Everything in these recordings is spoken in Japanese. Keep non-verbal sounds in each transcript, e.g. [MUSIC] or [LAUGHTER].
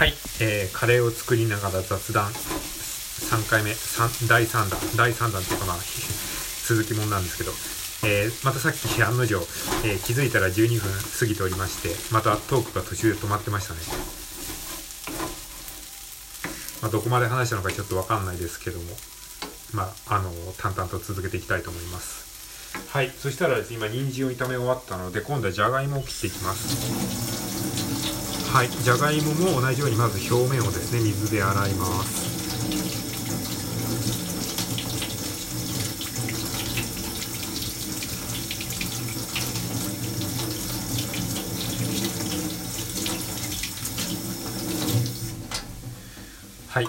はい、えーカレーを作りながら雑談。3回目。三第3弾。第3弾っていうかまあ [LAUGHS] 続きもんなんですけど、えーまたさっき案の定、えー気づいたら12分過ぎておりましてまたトークが途中で止まってましたね、まあ、どこまで話したのかちょっとわかんないですけども。まああの淡々と続けていきたいと思います。はいそしたらですね今人参を炒め終わったので今度はじゃがいもを切っていきます。はい、じゃがいもも同じようにまず表面をですね水で洗います。はい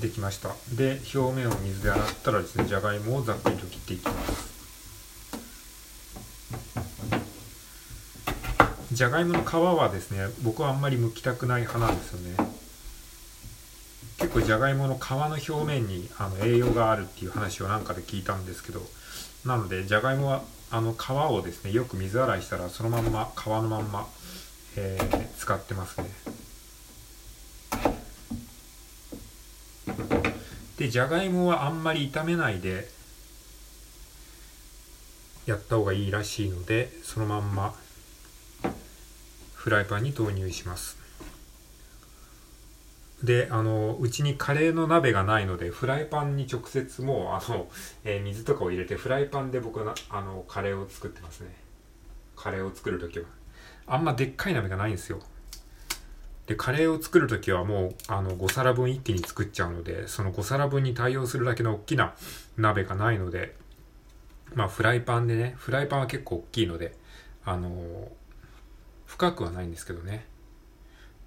できました。で表面を水で洗ったらですねじゃがいもをざっくりと切っていきます。じゃがいもの皮はですね僕はあんまり剥きたくない派なんですよね。結構じゃがいもの皮の表面にあの栄養があるっていう話をなんかで聞いたんですけどなのでじゃがいもはあの皮をですねよく水洗いしたらそのまんま皮のまんま、えー使ってますね。でじゃがいもはあんまり炒めないでやった方がいいらしいのでそのまんまフライパンに投入します。であのうちにカレーの鍋がないのでフライパンに直接もうあの、えー水とかを入れてフライパンで僕はあのカレーを作ってますね。カレーを作る時は。あんまでっかい鍋がないんですよ。でカレーを作る時はもうあの5皿分一気に作っちゃうのでその5皿分に対応するだけの大きな鍋がないのでまあフライパンでねフライパンは結構大きいのであの深くはないんですけどね。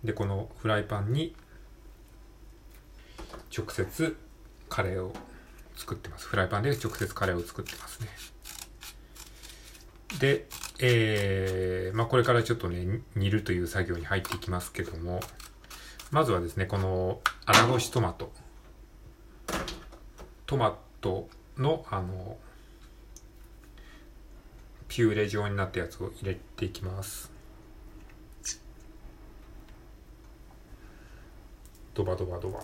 でこのフライパンに直接カレーを作ってます。フライパンで直接カレーを作ってますね。でえーまあこれからちょっとね煮るという作業に入っていきますけどもまずはですねこの粗ごしトマト。トマトのあのピューレ状になったやつを入れていきます。ドバドバドバ。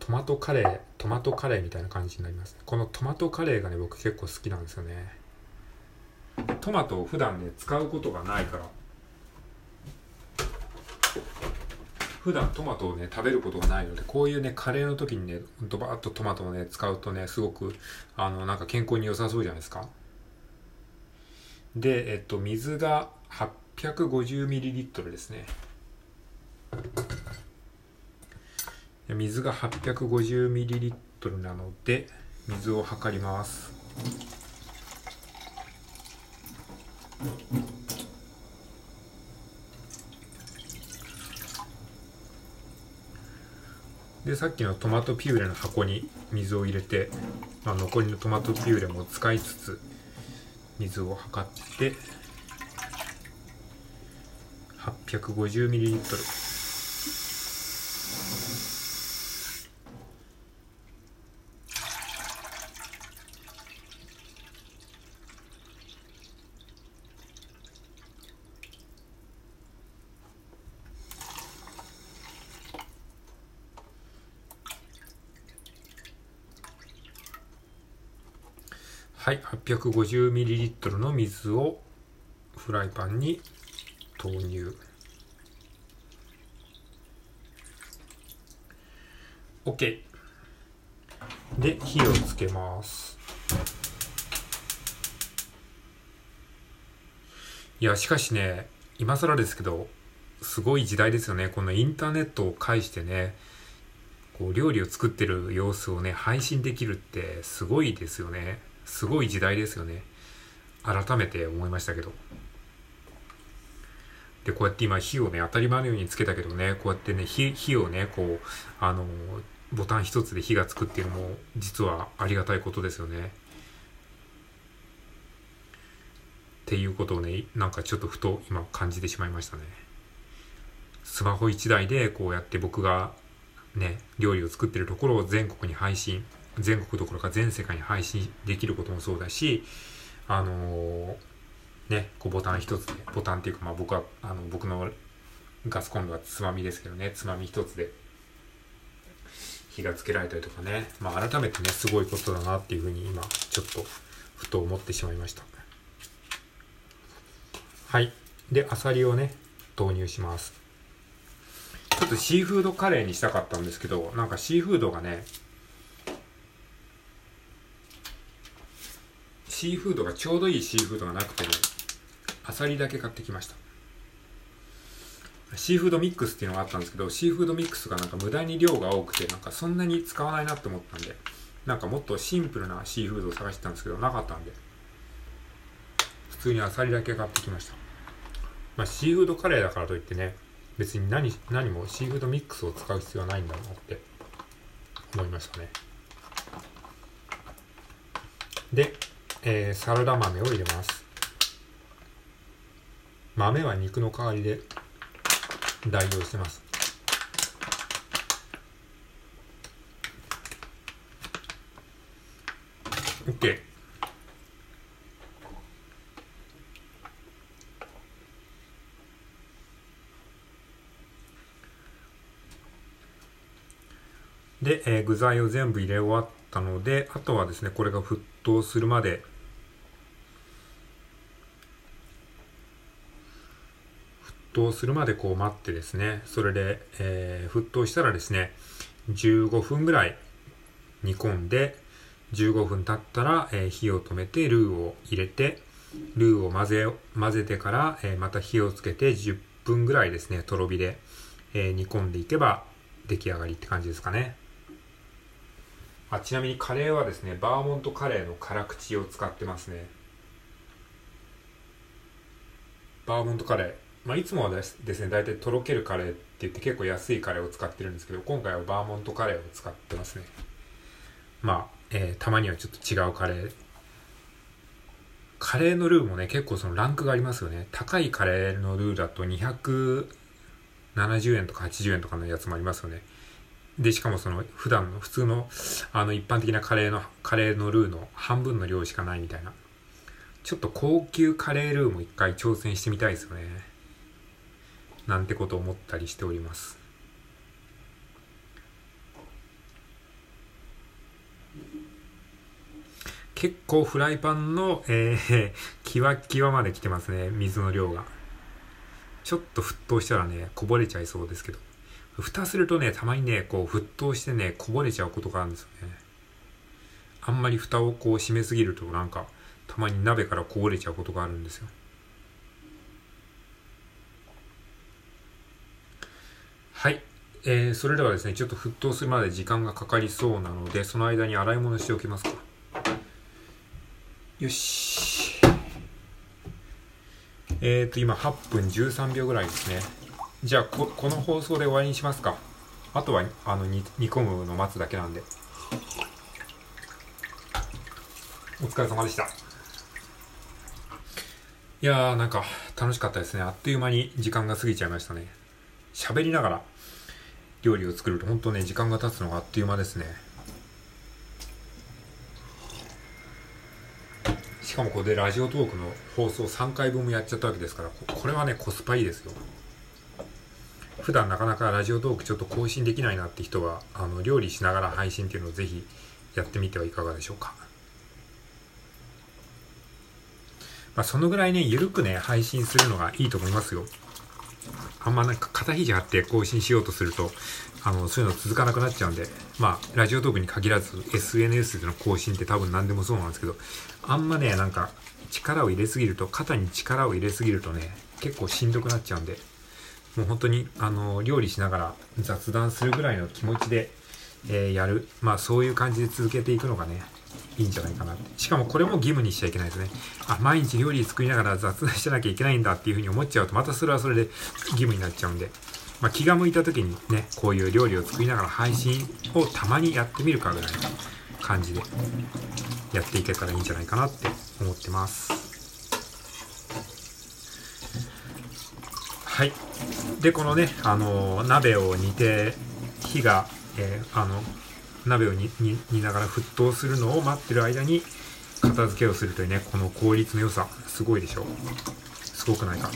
トマトカレートマトカレーみたいな感じになります。ねこのトマトカレーがね僕結構好きなんですよね。トマトを普段ね使うことがないから。普段トマトをね食べることがないのでこういうねカレーの時にねドバーッとトマトをね使うとねすごくあのなんか健康に良さそうじゃないですか。でえっと水が 850ml ですね。水が 850ml なので水を測ります。でさっきのトマトピューレの箱に水を入れて、まあ、残りのトマトピューレも使いつつ水を測って 850ml はい 850ml の水をフライパンに投入。OK で火をつけます。いやしかしね今更ですけどすごい時代ですよね。このインターネットを介してねこう料理を作ってる様子をね配信できるってすごいですよね。すごい時代ですよね。改めて思いましたけど。でこうやって今火をね当たり前のようにつけたけどねこうやってね火火をねこうあのボタン一つで火がつくっていうのも実はありがたいことですよね。っていうことをねなんかちょっとふと今感じてしまいましたね。スマホ1台でこうやって僕がね料理を作ってるところを全国に配信全国どころか全世界に配信できることもそうだしあのーねこうボタン一つでボタンっていうかまあ僕はあの僕のガスコンロはつまみですけどねつまみ一つで火がつけられたりとかね。まあ改めてねすごいことだなっていうふうに今ちょっとふと思ってしまいました。はい。でアサリをね投入します。ちょっとシーフードカレーにしたかったんですけどなんかシーフードがねシーフードがちょうどいいシーフードがなくてアサリだけ買ってきました。シーフードミックスっていうのがあったんですけどシーフードミックスがなんか無駄に量が多くてなんかそんなに使わないなって思ったんでなんかもっとシンプルなシーフードを探してたんですけどなかったんで普通にアサリだけ買ってきました。まあシーフードカレーだからといってね別に何何もシーフードミックスを使う必要はないんだろうって思いましたね。で、えー、サラダ豆を入れます。豆は肉の代わりで代用してます。OK で、えー、具材を全部入れ終わったのであとはですねこれが沸騰するまで沸騰するまでこう待ってですね、それで、えー、沸騰したらですね、15分ぐらい煮込んで、15分経ったら、えー、火を止めてルーを入れて、ルーを混ぜ、混ぜてから、えー、また火をつけて10分ぐらいですね、とろ火で、え、煮込んでいけば出来上がりって感じですかね。あちなみにカレーはですね、バーモントカレーの辛口を使ってますね。バーモントカレー。まあ、いつもはですね、大体とろけるカレーって言って結構安いカレーを使ってるんですけど、今回はバーモントカレーを使ってますね。まあ、えー、たまにはちょっと違うカレー。カレーのルーもね、結構そのランクがありますよね。高いカレーのルーだと270円とか80円とかのやつもありますよね。で、しかもその普段の普通のあの一般的なカレーの、カレーのルーの半分の量しかないみたいな。ちょっと高級カレールーも一回挑戦してみたいですよね。なんてこと思ったりしております結構フライパンの、えー、キワキワまで来てますね水の量がちょっと沸騰したらねこぼれちゃいそうですけど蓋するとねたまにねこう沸騰してねこぼれちゃうことがあるんですよねあんまり蓋をこう閉めすぎるとなんかたまに鍋からこぼれちゃうことがあるんですよはい。えー、それではですね、ちょっと沸騰するまで時間がかかりそうなので、その間に洗い物しておきますか。よし。えっ、ー、と、今8分13秒ぐらいですね。じゃあこ、この放送で終わりにしますか。あとは、あの、煮込むの待つだけなんで。お疲れ様でした。いやー、なんか、楽しかったですね。あっという間に時間が過ぎちゃいましたね。喋りながら料理を作ると本当ね時間が経つのがあっという間ですねしかもこれでラジオトークの放送3回分もやっちゃったわけですからこれはねコスパいいですよ普段なかなかラジオトークちょっと更新できないなって人はあの料理しながら配信っていうのをぜひやってみてはいかがでしょうかまあ、そのぐらいね、ゆるくね、配信するのがいいと思いますよ。あんまなんか肩肘張って更新しようとすると、あの、そういうの続かなくなっちゃうんで、まあ、ラジオトークに限らず SNS での更新って多分何でもそうなんですけど、あんまね、なんか力を入れすぎると、肩に力を入れすぎるとね、結構しんどくなっちゃうんで、もう本当に、あの、料理しながら雑談するぐらいの気持ちで、えー、やる。まあ、そういう感じで続けていくのがね、いいんじゃないかなって。しかもこれも義務にしちゃいけないですね。あ、毎日料理作りながら雑談してなきゃいけないんだっていうふうに思っちゃうと、またそれはそれで義務になっちゃうんで、まあ、気が向いた時にね、こういう料理を作りながら配信をたまにやってみるかぐらいの感じでやっていけたらいいんじゃないかなって思ってます。はい。で、このね、あの、鍋を煮て、火が、えー、あの、鍋を煮ながら沸騰するのを待ってる間に片付けをするというねこの効率の良さすごいでしょ。すごくないか。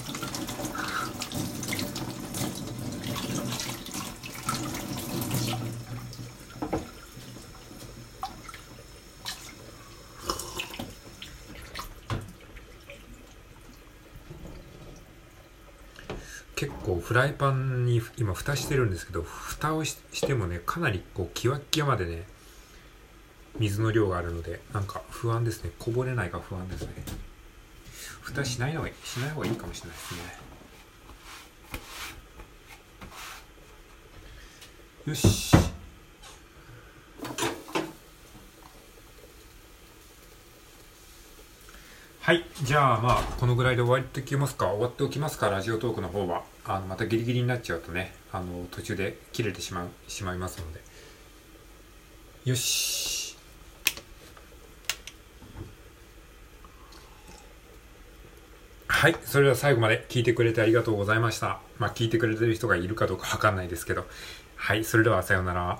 結構フライパンに今蓋してるんですけど蓋をしてもねかなりこうキワッキワまでね水の量があるのでなんか不安ですね。こぼれないか不安ですね。蓋しないのがしない方がいいかもしれないですね。よし。はい。じゃあまあこのぐらいで終わっておきますか。終わっておきますか。ラジオトークの方は。あのまたギリギリになっちゃうとねあの途中で切れてしまうしまいますので。よし。はい。それでは最後まで聞いてくれてありがとうございました。まあ聞いてくれてる人がいるかどうかわかんないですけど。はい。それではさようなら。